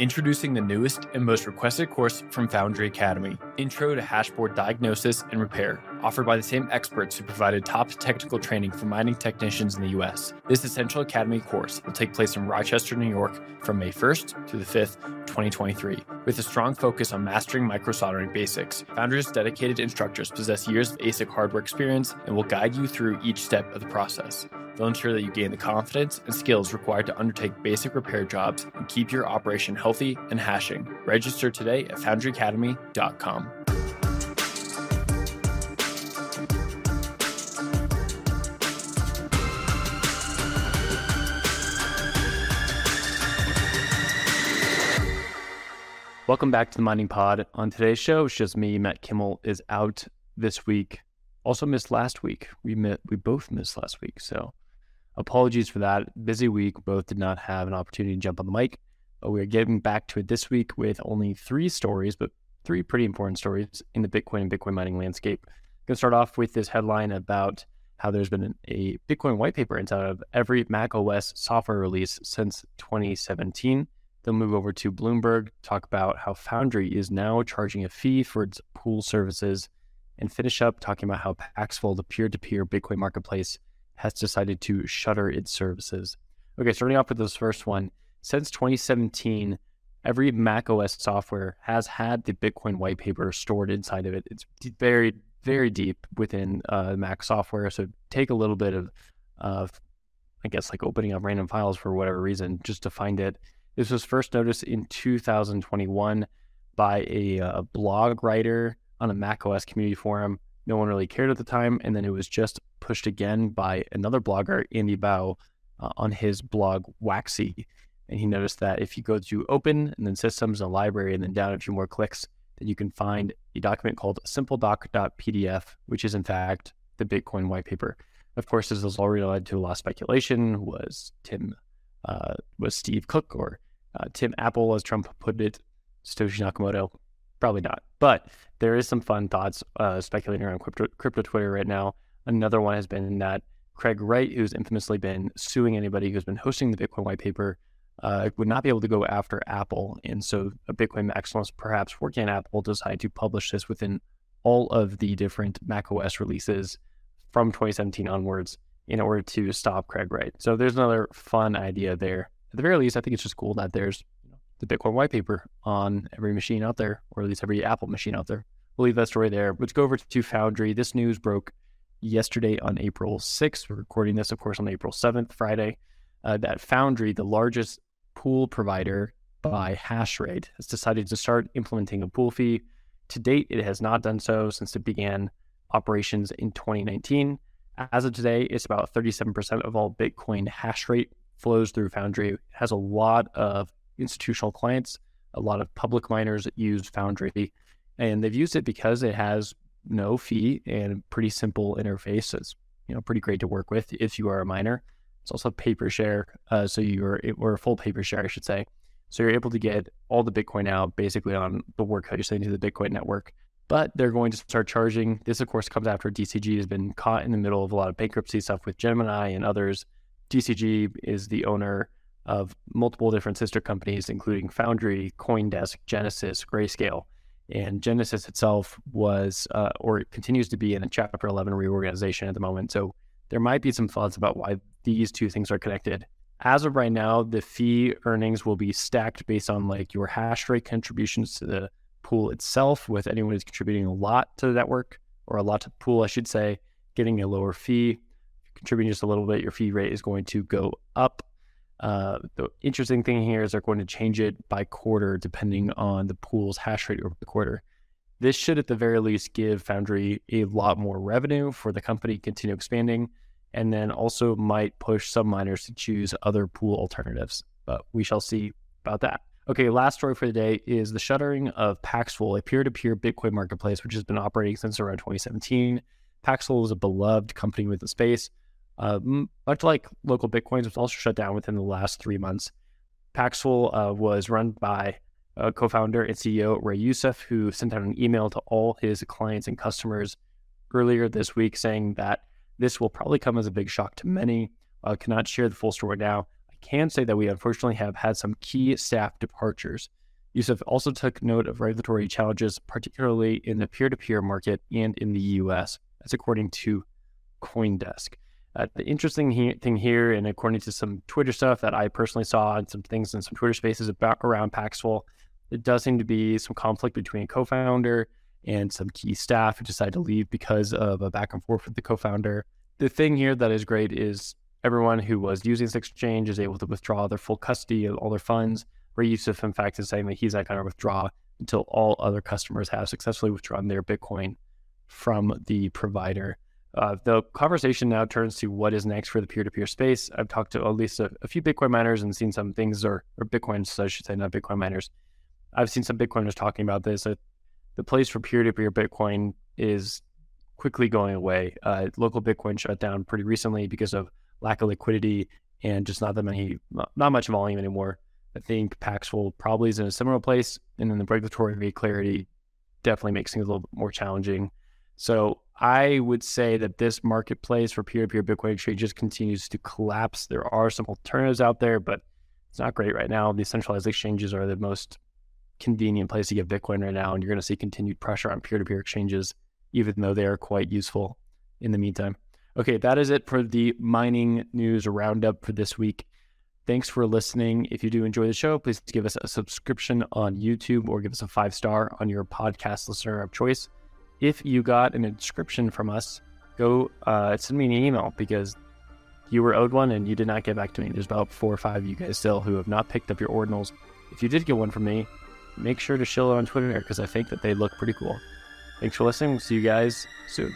Introducing the newest and most requested course from Foundry Academy Intro to Hashboard Diagnosis and Repair, offered by the same experts who provided top technical training for mining technicians in the U.S. This Essential Academy course will take place in Rochester, New York from May 1st to the 5th, 2023. With a strong focus on mastering microsoldering basics, Foundry's dedicated instructors possess years of ASIC hardware experience and will guide you through each step of the process. They'll ensure that you gain the confidence and skills required to undertake basic repair jobs and keep your operation healthy and hashing. Register today at foundryacademy.com. Welcome back to the Mining Pod. On today's show, it's just me. Matt Kimmel is out this week. Also missed last week. We met, we both missed last week. So apologies for that. Busy week. Both did not have an opportunity to jump on the mic. But we are getting back to it this week with only three stories, but three pretty important stories in the Bitcoin and Bitcoin mining landscape. I'm going to start off with this headline about how there's been a Bitcoin white paper inside of every Mac OS software release since 2017. They'll move over to Bloomberg, talk about how Foundry is now charging a fee for its pool services, and finish up talking about how Paxful, the peer to peer Bitcoin marketplace, has decided to shutter its services. Okay, starting off with this first one. Since 2017, every Mac OS software has had the Bitcoin white paper stored inside of it. It's very, very deep within uh, Mac software. So take a little bit of, of, I guess, like opening up random files for whatever reason just to find it. This was first noticed in 2021 by a, a uh, blog writer on a macOS community forum. No one really cared at the time, and then it was just pushed again by another blogger, Andy Baio, uh, on his blog Waxy. And he noticed that if you go to Open and then Systems and Library, and then down a few more clicks, then you can find a document called simpledoc.pdf, which is in fact the Bitcoin white paper. Of course, this has already led to a lot of speculation. Was Tim uh, was Steve Cook or uh, Tim Apple, as Trump put it, Satoshi Nakamoto? Probably not. But there is some fun thoughts uh, speculating around crypto, crypto Twitter right now. Another one has been that Craig Wright, who's infamously been suing anybody who's been hosting the Bitcoin white paper, uh, would not be able to go after Apple. And so a Bitcoin maximalist, perhaps working at Apple, decided to publish this within all of the different macOS releases from 2017 onwards in order to stop Craig Wright. So there's another fun idea there. At the very least, I think it's just cool that there's the Bitcoin white paper on every machine out there, or at least every Apple machine out there. We'll leave that story there. Let's go over to Foundry. This news broke yesterday on April 6th. We're recording this, of course, on April 7th, Friday. Uh, that Foundry, the largest pool provider by hash rate, has decided to start implementing a pool fee. To date, it has not done so since it began operations in 2019. As of today, it's about 37% of all Bitcoin hash rate flows through Foundry. It has a lot of institutional clients, a lot of public miners use Foundry, and they've used it because it has no fee and pretty simple interface. It's you know pretty great to work with if you are a miner. It's also pay per share, uh, so you're or a full pay per share, I should say. So you're able to get all the Bitcoin out basically on the work that you're sending to the Bitcoin network but they're going to start charging. This, of course, comes after DCG has been caught in the middle of a lot of bankruptcy stuff with Gemini and others. DCG is the owner of multiple different sister companies, including Foundry, Coindesk, Genesis, Grayscale. And Genesis itself was, uh, or continues to be, in a Chapter 11 reorganization at the moment. So there might be some thoughts about why these two things are connected. As of right now, the fee earnings will be stacked based on like your hash rate contributions to the pool itself, with anyone who's contributing a lot to the network or a lot to the pool, I should say, getting a lower fee. Contributing just a little bit, your fee rate is going to go up. Uh, the interesting thing here is they're going to change it by quarter depending on the pool's hash rate over the quarter. This should, at the very least, give Foundry a lot more revenue for the company to continue expanding, and then also might push some miners to choose other pool alternatives. But we shall see about that. Okay, last story for the day is the shuttering of Paxful, a peer to peer Bitcoin marketplace, which has been operating since around 2017. Paxful is a beloved company with the space. Uh, much like LocalBitcoins, was also shut down within the last three months. Paxful uh, was run by uh, co founder and CEO Ray Youssef, who sent out an email to all his clients and customers earlier this week saying that this will probably come as a big shock to many. I cannot share the full story now I can say that we unfortunately have had some key staff departures. Youssef also took note of regulatory challenges, particularly in the peer to peer market and in the US. That's according to Coindesk. Uh, the interesting he- thing here, and according to some Twitter stuff that I personally saw and some things in some Twitter spaces about around Paxful, it does seem to be some conflict between a co-founder and some key staff who decided to leave because of a back and forth with the co-founder. The thing here that is great is everyone who was using this exchange is able to withdraw their full custody of all their funds. Ray Youssef, in fact, is saying that he's not going to withdraw until all other customers have successfully withdrawn their Bitcoin from the provider. Uh, the conversation now turns to what is next for the peer-to-peer space. I've talked to at least a, a few Bitcoin miners and seen some things, or, or Bitcoiners, I should say, not Bitcoin miners. I've seen some Bitcoiners talking about this. That the place for peer-to-peer Bitcoin is quickly going away. Uh, local Bitcoin shut down pretty recently because of lack of liquidity and just not that many, not much volume anymore. I think Paxful probably is in a similar place, and then the regulatory clarity definitely makes things a little bit more challenging. So I would say that this marketplace for peer-to-peer Bitcoin exchange just continues to collapse. There are some alternatives out there, but it's not great right now. The centralized exchanges are the most convenient place to get Bitcoin right now, and you're going to see continued pressure on peer-to-peer exchanges, even though they are quite useful in the meantime. Okay, that is it for the mining news roundup for this week. Thanks for listening. If you do enjoy the show, please give us a subscription on YouTube or give us a five star on your podcast listener of choice if you got an inscription from us, go uh, send me an email because you were owed one and you did not get back to me. There's about four or five of you guys still who have not picked up your ordinals. If you did get one from me, make sure to shill it on Twitter because I think that they look pretty cool. Thanks for listening. See you guys soon.